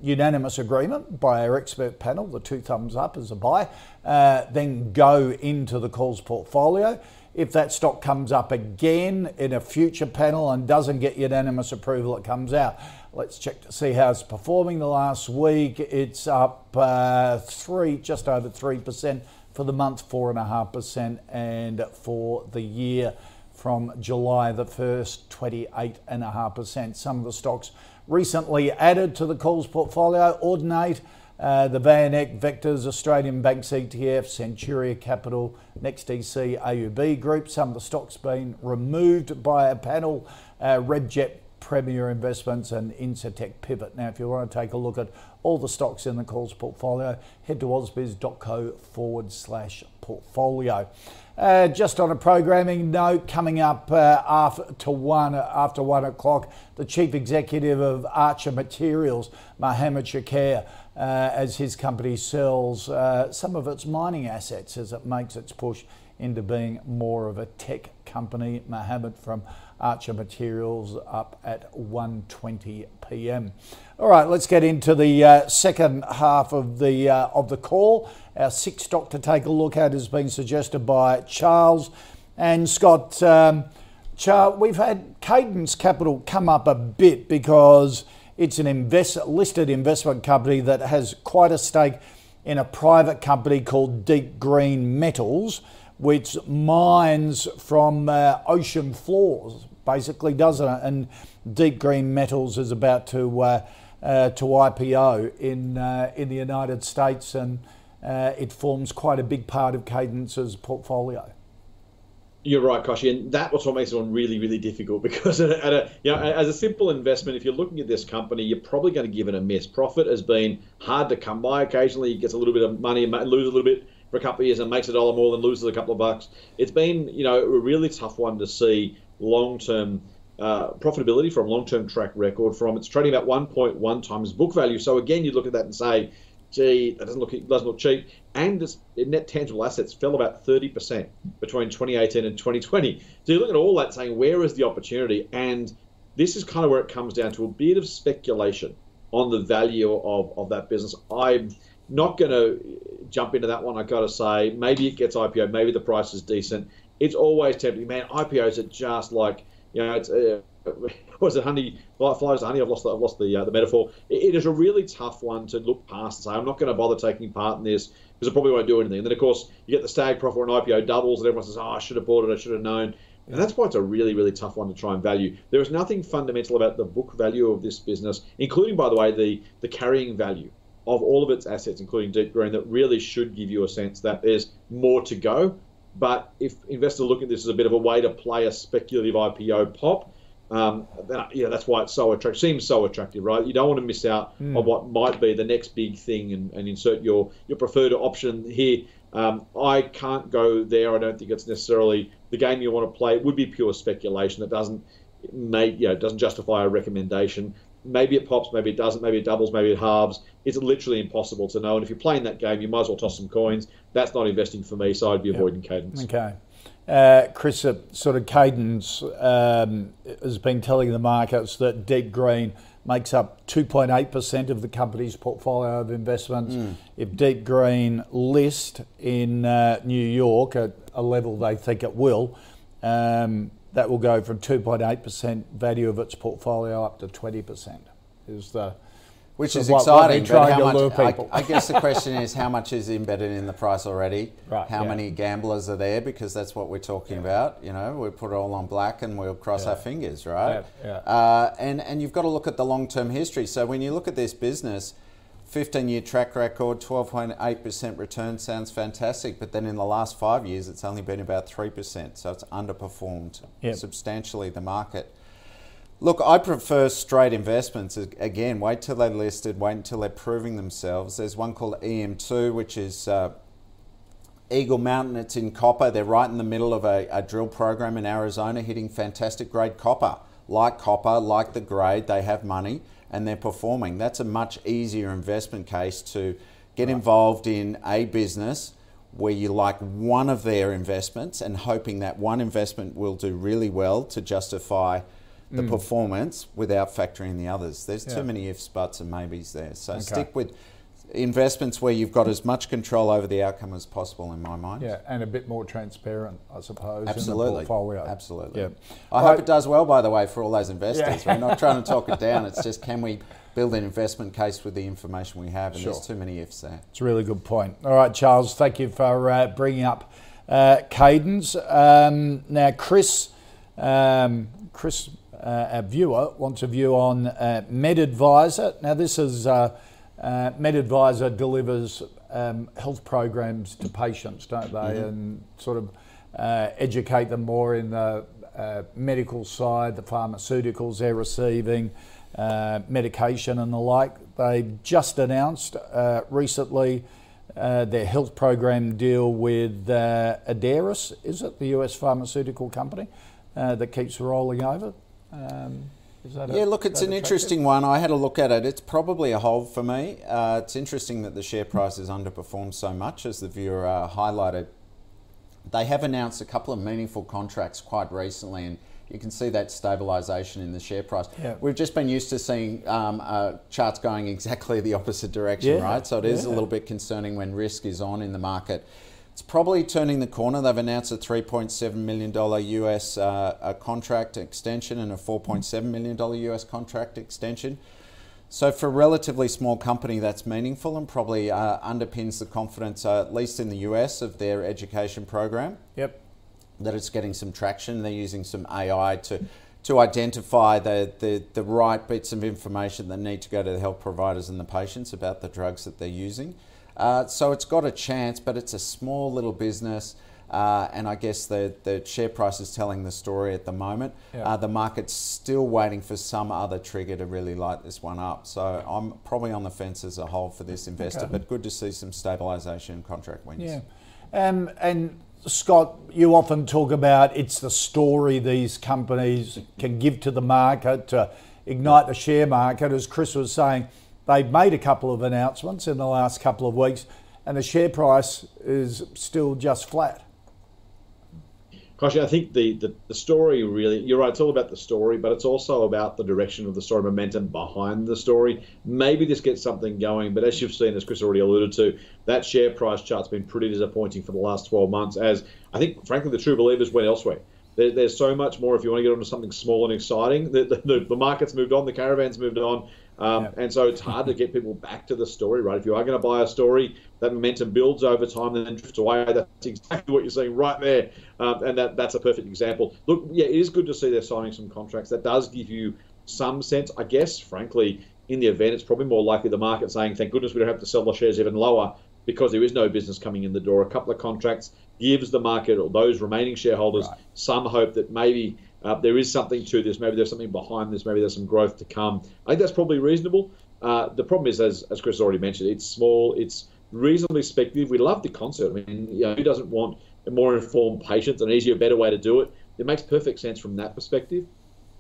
unanimous agreement by our expert panel, the two thumbs up as a buy, uh, then go into the calls portfolio. If that stock comes up again in a future panel and doesn't get unanimous approval, it comes out. Let's check to see how it's performing the last week. It's up uh, three, just over three percent for the month, four and a half percent, and for the year from July the 1st, 28.5%. Some of the stocks recently added to the calls portfolio Audinate, uh, the VanEck Vectors, Australian Banks ETF, Centuria Capital, NextDC, AUB Group. Some of the stocks been removed by a panel, uh, Redjet Premier Investments and Incitec Pivot. Now, if you want to take a look at all the stocks in the calls portfolio, head to ausbiz.co forward slash portfolio. Uh, just on a programming note, coming up uh, after one after one o'clock, the chief executive of Archer Materials, Mohammed Choucair, uh, as his company sells uh, some of its mining assets as it makes its push into being more of a tech company. Mohammed from Archer Materials up at 1:20 p.m. All right, let's get into the uh, second half of the uh, of the call. Our sixth stock to take a look at has been suggested by Charles and Scott. Um, we've had Cadence Capital come up a bit because it's an invest, listed investment company that has quite a stake in a private company called Deep Green Metals, which mines from uh, ocean floors, basically, doesn't it? And Deep Green Metals is about to uh, uh, to IPO in uh, in the United States and uh, it forms quite a big part of Cadence's portfolio. You're right, Kochie, and that was what makes it one really, really difficult because at a, at a, you know, as a simple investment, if you're looking at this company, you're probably going to give it a miss. Profit has been hard to come by. Occasionally, it gets a little bit of money and lose a little bit for a couple of years and makes a dollar more than loses a couple of bucks. It's been, you know, a really tough one to see long-term uh, profitability from long-term track record from. It's trading about 1.1 times book value. So again, you look at that and say gee, that doesn't look doesn't look cheap. And its net tangible assets fell about 30% between 2018 and 2020. So you look at all that saying, where is the opportunity? And this is kind of where it comes down to a bit of speculation on the value of, of that business. I'm not going to jump into that one. I've got to say, maybe it gets IPO, maybe the price is decent. It's always tempting, man. IPOs are just like you know, it's uh, was it honey flies honey? I've lost the, I've lost the uh, the metaphor. It, it is a really tough one to look past and say I'm not going to bother taking part in this because I probably won't do anything. And then of course you get the stag profit or IPO doubles and everyone says oh I should have bought it I should have known. And that's why it's a really, really tough one to try and value. There is nothing fundamental about the book value of this business, including, by the way, the, the carrying value of all of its assets, including Deep Green, that really should give you a sense that there's more to go. But if investors look at this as a bit of a way to play a speculative IPO pop, um, that, yeah, that's why it's so attractive. Seems so attractive, right? You don't want to miss out mm. on what might be the next big thing and, and insert your your preferred option here. Um, I can't go there. I don't think it's necessarily the game you want to play. It would be pure speculation that doesn't make you know doesn't justify a recommendation. Maybe it pops, maybe it doesn't, maybe it doubles, maybe it halves. It's literally impossible to know. And if you're playing that game, you might as well toss some coins. That's not investing for me, so I'd be avoiding cadence. Okay. uh, Chris, uh, sort of cadence um, has been telling the markets that Deep Green makes up 2.8% of the company's portfolio of investments. Mm. If Deep Green list in uh, New York at a level they think it will, um, that will go from 2.8% value of its portfolio up to 20%. Is the which is what, exciting. What but how much, I, I, guess the question is how much is embedded in the price already? Right, how yeah. many gamblers are there? Because that's what we're talking yeah. about. You know, we put it all on black and we'll cross yeah. our fingers, right? Yeah. Uh, and and you've got to look at the long term history. So when you look at this business. 15 year track record, 12.8% return sounds fantastic, but then in the last five years it's only been about 3%, so it's underperformed yep. substantially the market. Look, I prefer straight investments. Again, wait till they're listed, wait until they're proving themselves. There's one called EM2, which is uh, Eagle Mountain. It's in copper. They're right in the middle of a, a drill program in Arizona, hitting fantastic grade copper. Like copper, like the grade, they have money and they're performing. That's a much easier investment case to get right. involved in a business where you like one of their investments and hoping that one investment will do really well to justify the mm. performance without factoring the others. There's yeah. too many ifs, buts, and maybes there. So okay. stick with investments where you've got as much control over the outcome as possible, in my mind. Yeah, and a bit more transparent, I suppose. Absolutely. portfolio. Absolutely. Yeah. I hope it does well, by the way, for all those investors. Yeah. We're not trying to talk it down. It's just can we build an investment case with the information we have, and sure. there's too many ifs there. It's a really good point. All right, Charles, thank you for uh, bringing up uh, Cadence. Um, now, Chris, um, Chris uh, our viewer wants a view on uh, MedAdvisor. Now, this is uh, uh, MedAdvisor delivers um, health programs to patients, don't they, mm-hmm. and sort of uh, educate them more in the uh, medical side, the pharmaceuticals they're receiving, uh, medication and the like. They just announced recently their health program deal with Adheris, is it, the US pharmaceutical company? that keeps rolling over. Um, yeah, look, it's an interesting one. I had a look at it. It's probably a hold for me. Uh, it's interesting that the share price has underperformed so much, as the viewer uh, highlighted. They have announced a couple of meaningful contracts quite recently, and you can see that stabilisation in the share price. Yeah. We've just been used to seeing um, uh, charts going exactly the opposite direction, yeah. right? So it is yeah. a little bit concerning when risk is on in the market. It's probably turning the corner. They've announced a $3.7 million US uh, contract extension and a $4.7 million US contract extension. So, for a relatively small company, that's meaningful and probably uh, underpins the confidence, uh, at least in the US, of their education program. Yep. That it's getting some traction. They're using some AI to, to identify the, the, the right bits of information that need to go to the health providers and the patients about the drugs that they're using. Uh, so it's got a chance, but it's a small little business. Uh, and I guess the, the share price is telling the story at the moment. Yeah. Uh, the market's still waiting for some other trigger to really light this one up. So I'm probably on the fence as a whole for this investor, okay. but good to see some stabilisation contract wins. Yeah. Um, and Scott, you often talk about it's the story these companies can give to the market to ignite the share market. As Chris was saying, They've made a couple of announcements in the last couple of weeks, and the share price is still just flat. Gosh, I think the, the, the, story really, you're right, it's all about the story, but it's also about the direction of the story, momentum behind the story. Maybe this gets something going, but as you've seen, as Chris already alluded to, that share price chart's been pretty disappointing for the last 12 months, as I think, frankly, the true believers went elsewhere. There, there's so much more if you want to get onto something small and exciting. The, the, the market's moved on, the caravan's moved on. Um, And so it's hard to get people back to the story, right? If you are going to buy a story, that momentum builds over time and then drifts away. That's exactly what you're seeing right there. Um, and that, that's a perfect example. Look, yeah, it is good to see they're signing some contracts. That does give you some sense, I guess, frankly, in the event, it's probably more likely the market saying, thank goodness we don't have to sell the shares even lower because there is no business coming in the door. A couple of contracts gives the market or those remaining shareholders right. some hope that maybe uh, there is something to this. Maybe there's something behind this. Maybe there's some growth to come. I think that's probably reasonable. Uh, the problem is, as, as Chris already mentioned, it's small. It's reasonably speculative. We love the concept. I mean, you know, who doesn't want a more informed patients, an easier, better way to do it? It makes perfect sense from that perspective.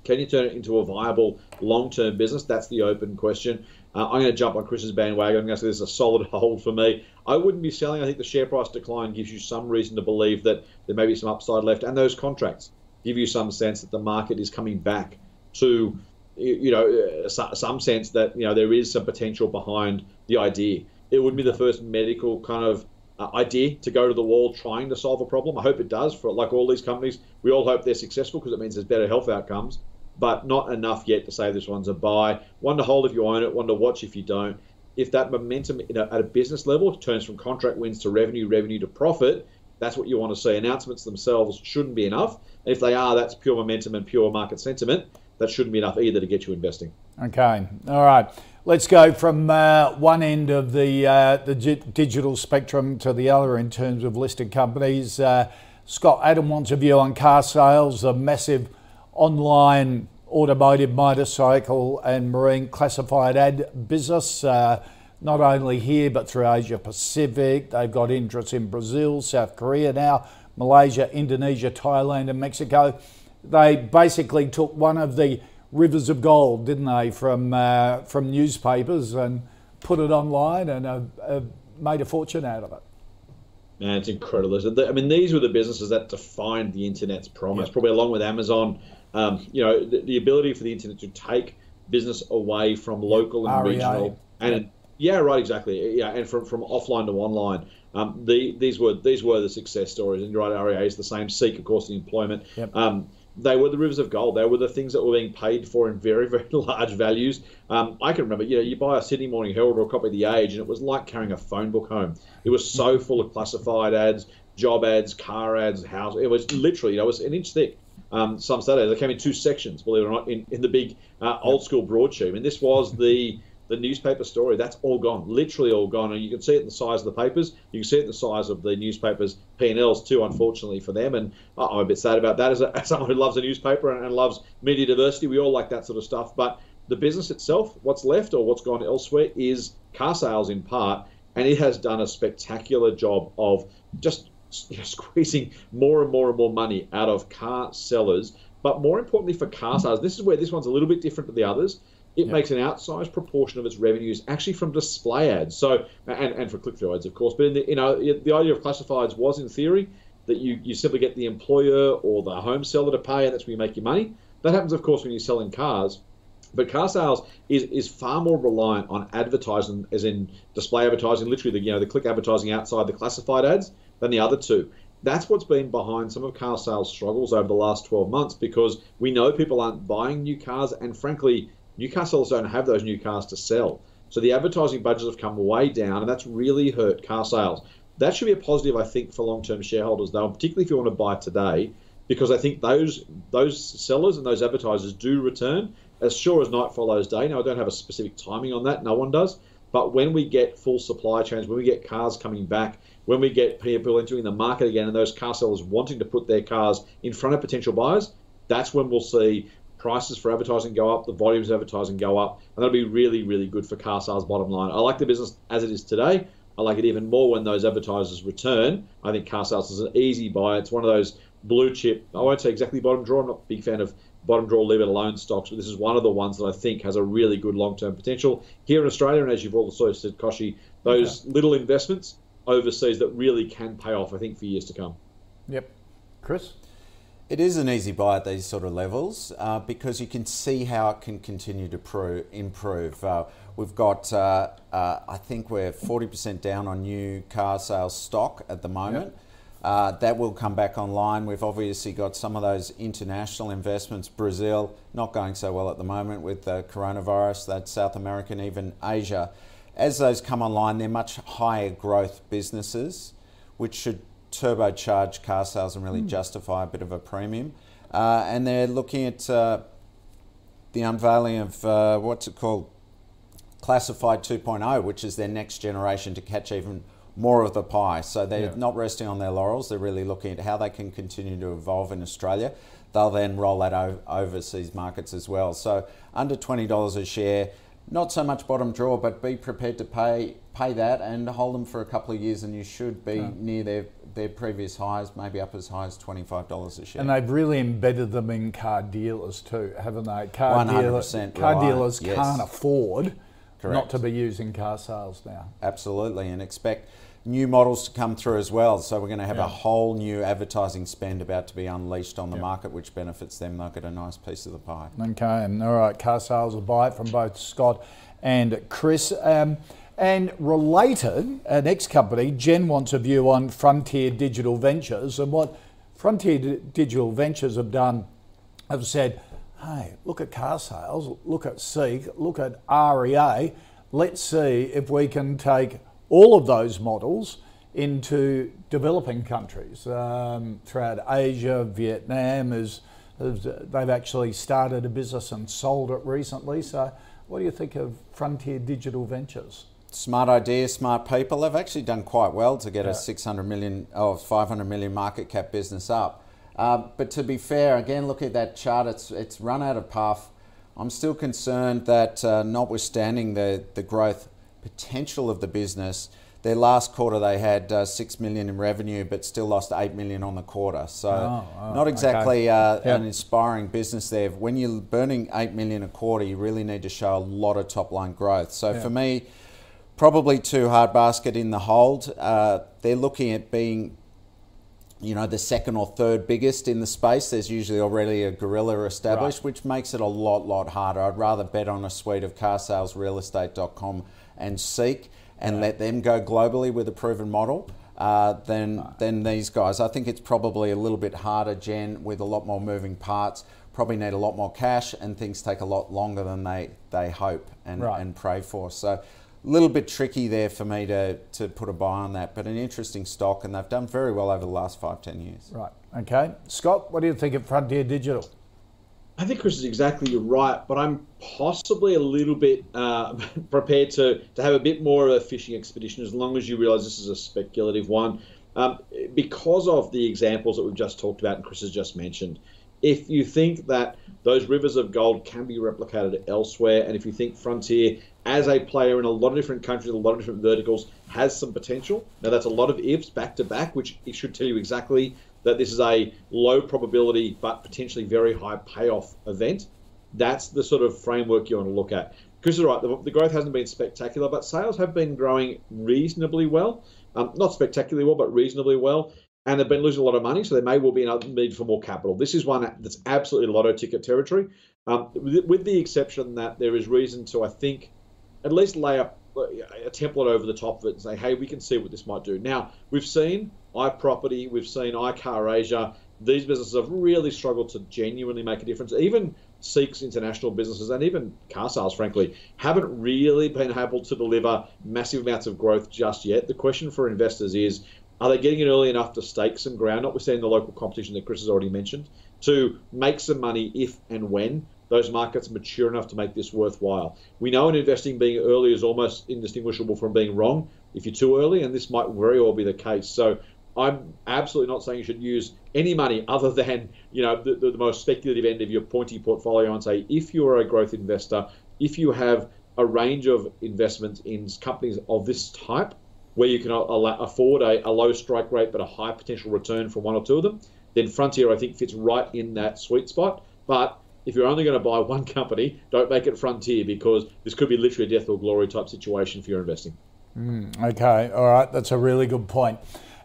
Can you turn it into a viable long-term business? That's the open question. Uh, I'm going to jump on Chris's bandwagon. I'm going to say this is a solid hold for me. I wouldn't be selling. I think the share price decline gives you some reason to believe that there may be some upside left, and those contracts give you some sense that the market is coming back to, you know, uh, some sense that you know there is some potential behind the idea. It would be the first medical kind of uh, idea to go to the wall trying to solve a problem. I hope it does. For like all these companies, we all hope they're successful because it means there's better health outcomes but not enough yet to say this one's a buy. One to hold if you own it, one to watch if you don't. If that momentum at a business level turns from contract wins to revenue, revenue to profit, that's what you want to see. Announcements themselves shouldn't be enough. If they are, that's pure momentum and pure market sentiment. That shouldn't be enough either to get you investing. Okay, all right. Let's go from uh, one end of the uh, the digital spectrum to the other in terms of listed companies. Uh, Scott Adam wants a view on carsales, a massive online automotive, motorcycle, and marine classified ad business. Uh, not only here but through Asia Pacific. They've got interests in Brazil, South Korea now, Malaysia, Indonesia, Thailand, and Mexico. They basically took one of the rivers of gold, didn't they, from uh, from newspapers and put it online and uh, uh, made a fortune out of it. Man, it's incredible. I mean, these were the businesses that defined the internet's promise, yep. probably along with Amazon um, you know, the, the, ability for the internet to take business away from local and REA. regional and yeah, right, exactly. Yeah, and from, from offline to online. Um, the, these were these were the success stories, and you're right, REA is the same. Seek, of course, the employment. Yep. Um, they were the rivers of gold. They were the things that were being paid for in very, very large values. Um, I can remember, you know, you buy a Sydney Morning Herald or a copy of The Age, and it was like carrying a phone book home. It was so full of classified ads, job ads, car ads, house. It was literally, you know, it was an inch thick um, some Saturdays. They came in two sections, believe it or not, in, in the big uh, old school broadsheet. And this was the the newspaper story. That's all gone, literally all gone. And you can see it in the size of the papers. You can see it in the size of the newspapers' P&Ls too, unfortunately for them. And uh, I'm a bit sad about that as, a, as someone who loves a newspaper and, and loves media diversity. We all like that sort of stuff. But the business itself, what's left or what's gone elsewhere, is car sales in part. And it has done a spectacular job of just squeezing more and more and more money out of car sellers. But more importantly for car sales, this is where this one's a little bit different to the others. It makes an outsized proportion of its revenues actually from display ads. So and, and for click through ads, of course. But in the, you know the idea of classifieds was in theory that you, you simply get the employer or the home seller to pay, and that's where you make your money. That happens, of course, when you're selling cars. But car sales is, is far more reliant on advertising, as in display advertising, literally the you know the click advertising outside the classified ads than the other two. That's what's been behind some of car sales struggles over the last 12 months because we know people aren't buying new cars, and frankly, new car don't have those new cars to sell. So the advertising budgets have come way down, and that's really hurt car sales. That should be a positive, I think, for long-term shareholders, though, particularly if you want to buy today, because I think those those sellers and those advertisers do return as sure as night follows day. Now, I don't have a specific timing on that; no one does. But when we get full supply chains, when we get cars coming back, when we get people entering the market again and those car sellers wanting to put their cars in front of potential buyers, that's when we'll see prices for advertising go up, the volumes of advertising go up, and that'll be really, really good for car sales bottom line. I like the business as it is today. I like it even more when those advertisers return. I think car sales is an easy buy. It's one of those blue chip, I won't say exactly bottom draw. I'm not a big fan of bottom draw leave it alone stocks, but this is one of the ones that I think has a really good long term potential here in Australia. And as you've also said, Kochie, those little investments overseas that really can pay off, I think, for years to come. Yep. Chris? It is an easy buy at these sort of levels uh, because you can see how it can continue to pro- improve. Uh, we've got, uh, uh I think we're 40% down on new car sales stock at the moment. Yep. Uh, that will come back online. We've obviously got some of those international investments. Brazil not going so well at the moment with the coronavirus. That's South America and even Asia. As those come online, they're much higher growth businesses, which should turbocharge car sales and really mm. justify a bit of a premium. Uh, and they're looking at uh, the unveiling of uh, what's it called? Classified 2.0, which is their next generation to catch even more of the pie. So they're yeah. not resting on their laurels. They're really looking at how they can continue to evolve in Australia. They'll then roll that o- overseas markets as well. So under twenty dollars a share, not so much bottom draw, but be prepared to pay pay that and hold them for a couple of years, and you should be near their their previous highs, maybe up as high as $25 a share. And they've really embedded them in car dealers too, haven't they? Car, 100% car right, dealers yes. can't afford not to be using car sales now. Absolutely, and expect new models to come through as well. So we're going to have a whole new advertising spend about to be unleashed on the market, which benefits them. They'll get a nice piece of the pie. Okay, and all right. Car sales will buy it from both Scott and Chris. Um, and related, uh, next company, Jen wants a view on Frontier Digital Ventures and what Frontier D- Digital Ventures have done. Have said, hey, look at car sales, look at Seek, look at REA. Let's see if we can take all of those models into developing countries um, throughout Asia. Vietnam is they've actually started a business and sold it recently. So, what do you think of Frontier Digital Ventures? Smart idea, smart people. They've actually done quite well to get a 600 million or 500 million market cap business up. Uh, but to be fair, again, look at that chart. It's it's run out of puff. I'm still concerned that, uh, notwithstanding the the growth potential of the business, their last quarter they had uh, six million in revenue, but still lost eight million on the quarter. So Oh, oh, not exactly uh, Yep. an inspiring business there. When you're burning eight million a quarter, you really need to show a lot of top line growth. So for me, probably too hard basket in the hold. Uh, they're looking at being, you know, the second or third biggest in the space. There's usually already a gorilla established, which makes it a lot, lot harder. I'd rather bet on a suite of car sales, realestate.com and Seek and let them go globally with a proven model. Uh, than than these guys. I think it's probably a little bit harder, Jen, with a lot more moving parts. Probably need a lot more cash, and things take a lot longer than they they hope and, Right. and pray for. So a little bit tricky there for me to, to put a buy on that, but an interesting stock, and they've done very well over the last five, ten years. Right. Okay. Scott, what do you think of Frontier Digital? I think Chris is exactly right, but I'm possibly a little bit uh, prepared to, to have a bit more of a fishing expedition as long as you realise this is a speculative one. Um, because of the examples that we've just talked about and Chris has just mentioned, if you think that those rivers of gold can be replicated elsewhere, and if you think Frontier, as a player in a lot of different countries, a lot of different verticals, has some potential, now that's a lot of ifs back to back, which it should tell you exactly that this is a low probability but potentially very high payoff event. That's the sort of framework you want to look at. Chris is right, the, the growth hasn't been spectacular, but sales have been growing reasonably well. Um, not spectacularly well, but reasonably well. And they've been losing a lot of money, so there may well be a need for more capital. This is one that's absolutely lotto ticket territory, um, with, with the exception that there is reason to, I think, at least lay up a template over the top of it and say, hey, we can see what this might do. Now, we've seen iProperty, we've seen iCar Asia. These businesses have really struggled to genuinely make a difference. Even Seek's international businesses and even car sales, frankly, haven't really been able to deliver massive amounts of growth just yet. The question for investors is, are they getting it early enough to stake some ground, notwithstanding the local competition that Chris has already mentioned, to make some money if and when those markets mature enough to make this worthwhile. We know in investing being early is almost indistinguishable from being wrong if you're too early, and this might very well be the case. So I'm absolutely not saying you should use any money other than you know the, the, most speculative end of your pointy portfolio and say if you're a growth investor, if you have a range of investments in companies of this type where you can afford a, a low strike rate but a high potential return from one or two of them, then Frontier I think fits right in that sweet spot. But if you're only going to buy one company, don't make it Frontier because this could be literally a death or glory type situation for your investing. Okay, all right, that's a really good point.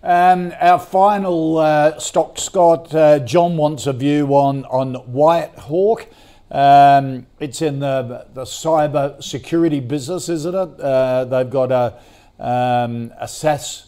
Um, our final uh, stock, Scott, uh, John wants a view on, on Whitehawk. Um, it's in the, the cyber security business, isn't it? Uh, they've got a, um, a SaaS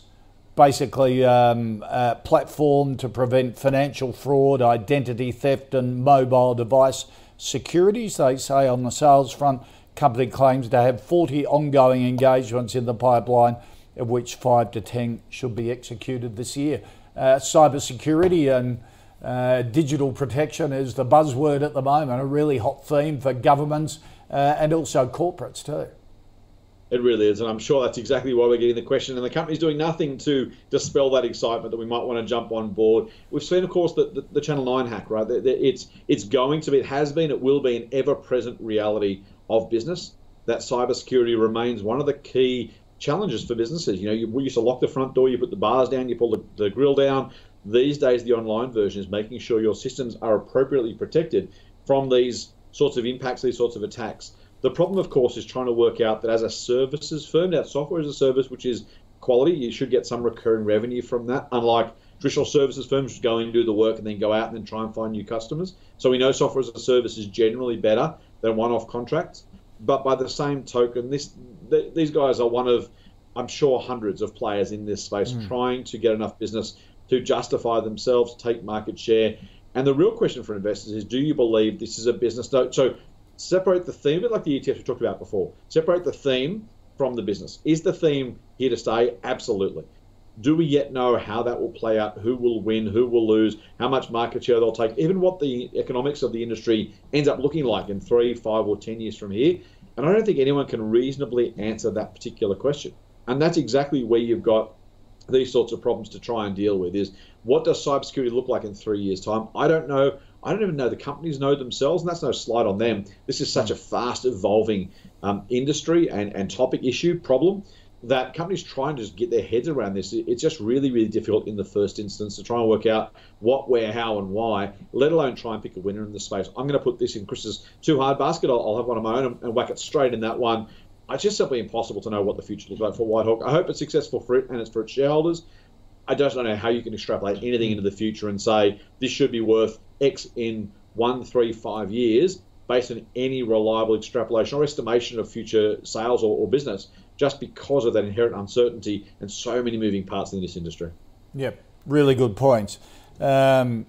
basically um, uh, platform to prevent financial fraud, identity theft, and mobile device securities. They say on the sales front, company claims to have 40 ongoing engagements in the pipeline, of which five to 10 should be executed this year. Uh, cybersecurity and uh, digital protection is the buzzword at the moment, a really hot theme for governments uh, and also corporates too. It really is, and I'm sure that's exactly why we're getting the question. And the company's doing nothing to dispel that excitement that we might want to jump on board. We've seen, of course, the, the, the Channel Nine hack, right? It's it's going to be, it has been, it will be an ever-present reality of business. That cybersecurity remains one of the key challenges for businesses. You know, you, we used to lock the front door, you put the bars down, you pull the, the grill down. These days, the online version is making sure your systems are appropriately protected from these sorts of impacts, these sorts of attacks. The problem, of course, is trying to work out that as a services firm, now software as a service, which is quality, you should get some recurring revenue from that, unlike traditional services firms which go in and do the work and then go out and then try and find new customers. So we know software as a service is generally better than one-off contracts. But by the same token, this th- these guys are one of, I'm sure, hundreds of players in this space mm. trying to get enough business to justify themselves, take market share. And the real question for investors is, do you believe this is a business? So separate the theme, a bit like the ETFs we talked about before. Separate the theme from the business. Is the theme here to stay? Absolutely. Do we yet know how that will play out? Who will win? Who will lose? How much market share they'll take? Even what the economics of the industry ends up looking like in three, five, or ten years from here. And I don't think anyone can reasonably answer that particular question. And that's exactly where you've got these sorts of problems to try and deal with is what does cybersecurity look like in three years' time? I don't know. I don't even know the companies know themselves, and that's no slight on them. This is such a fast evolving um, industry and, and topic issue problem that companies trying to just get their heads around this. It's just really, really difficult in the first instance to try and work out what, where, how, and why, let alone try and pick a winner in the space. I'm going to put this in Chris's too hard basket. I'll, I'll have one of my own and, and whack it straight in that one. It's just simply impossible to know what the future looks like for Whitehawk. I hope it's successful for it and it's for its shareholders. I just don't know how you can extrapolate anything into the future and say this should be worth X in one, three, five years based on any reliable extrapolation or estimation of future sales or, or business, just because of that inherent uncertainty and so many moving parts in this industry. Yep, really good points. Um,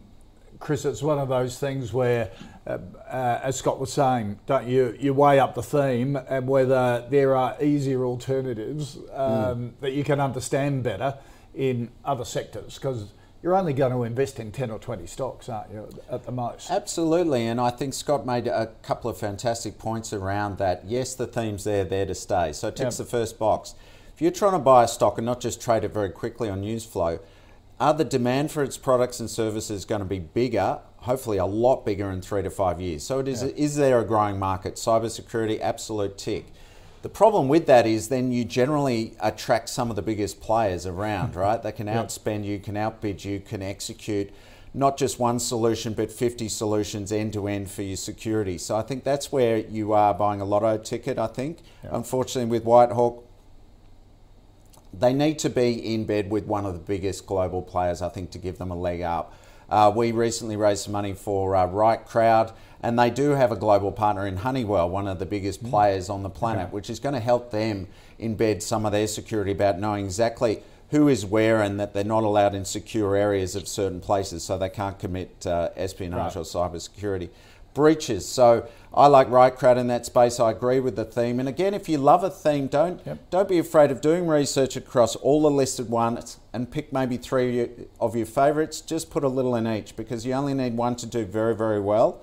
Chris, it's one of those things where, uh, uh, as Scott was saying, don't you you weigh up the theme and whether there are easier alternatives um, mm. that you can understand better in other sectors because you're only going to invest in 10 or 20 stocks, aren't you, at the most? Absolutely. And I think Scott made a couple of fantastic points around that. Yes, the theme's there, there to stay. So it ticks yep. the first box. If you're trying to buy a stock and not just trade it very quickly on news flow, are the demand for its products and services going to be bigger, hopefully a lot bigger in three to five years? So it is, yeah. is there a growing market? Cybersecurity, absolute tick. The problem with that is then you generally attract some of the biggest players around, right? They can outspend you, can outbid you, can execute not just one solution, but 50 solutions end to end for your security. So I think that's where you are buying a lotto ticket, I think. Yeah. Unfortunately, with Whitehawk, they need to be in bed with one of the biggest global players, I think, to give them a leg up. Uh, we recently raised some money for uh, RightCrowd. And they do have a global partner in Honeywell, one of the biggest mm. players on the planet, okay. which is going to help them embed some of their security about knowing exactly who is where and that they're not allowed in secure areas of certain places so they can't commit uh, espionage right. or cyber security breaches. So I like RightCrowd in that space. I agree with the theme. And again, if you love a theme, don't yep. don't be afraid of doing research across all the listed ones and pick maybe three of your favourites. Just put a little in each because you only need one to do very very well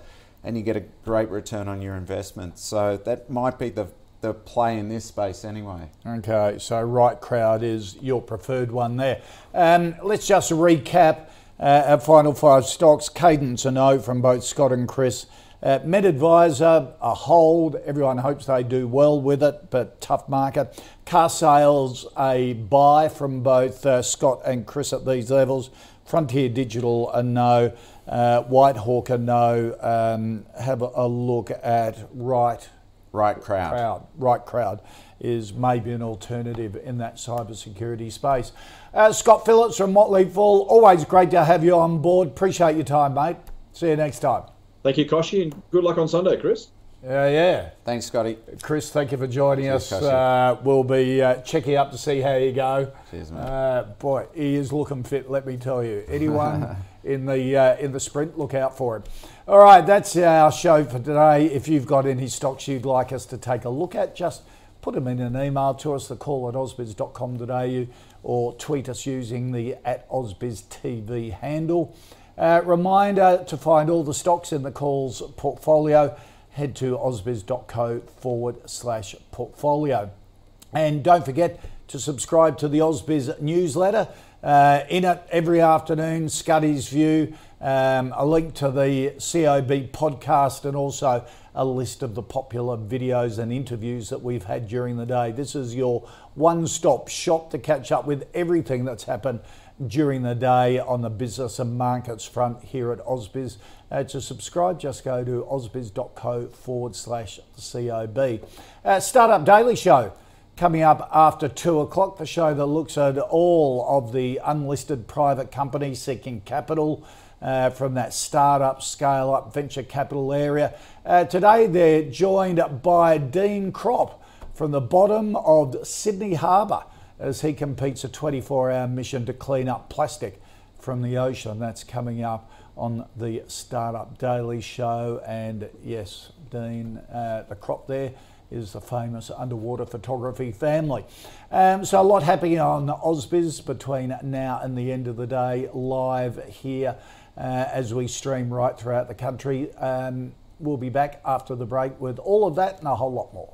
and you get a great return on your investment. So that might be the the play in this space anyway. Okay, so RightCrowd is your preferred one there. Um, let's just recap uh, our final five stocks. Cadence a no from both Scott and Chris. Uh, MedAdvisor, a hold. Everyone hopes they do well with it, but tough market. Car sales, a buy from both uh, Scott and Chris at these levels. Frontier Digital, a no. Uh, Whitehawk, a no. Um, have a, a, look at Right. RightCrowd. crowd. RightCrowd is maybe an alternative in that cybersecurity space. Uh, Scott Phillips from Motley Fool, always great to have you on board. Appreciate your time, mate. See you next time. Thank you, Kochie, and good luck on Sunday, Chris. Yeah, uh, yeah. Thanks, Scotty. Chris, thank you for joining Cheers, us. Uh, we'll be uh, checking up to see how you go. Cheers, mate. Uh, boy, he is looking fit. Let me tell you. Anyone in the uh, in the sprint, look out for him. All right, that's our show for today. If you've got any stocks you'd like us to take a look at, just put them in an email to us, the call at ausbiz.com.au, or tweet us using the at ausbiztv handle. Uh, reminder to find all the stocks in the calls portfolio head to ausbiz.co forward slash portfolio. And don't forget to subscribe to the Ausbiz newsletter. Uh, in it every afternoon, Scutty's View, um, a link to the COB podcast, and also a list of the popular videos and interviews that we've had during the day. This is your one stop shop to catch up with everything that's happened during the day on the business and markets front here at Ausbiz. Uh, to subscribe, just go to ausbiz.co forward slash COB. Uh, Startup Daily Show coming up after two o'clock, the show that looks at all of the unlisted private companies seeking capital. Uh, from that startup, scale up, venture capital area. Uh, today they're joined by Dean Cropp from the bottom of Sydney Harbour as he competes a 24 hour mission to clean up plastic from the ocean. That's coming up on the Startup Daily Show. And yes, Dean, uh, the Cropp there is the famous underwater photography family. Um, so a lot happening on Ausbiz between now and the end of the day, live here uh, as we stream right throughout the country. Um, we'll be back after the break with all of that and a whole lot more.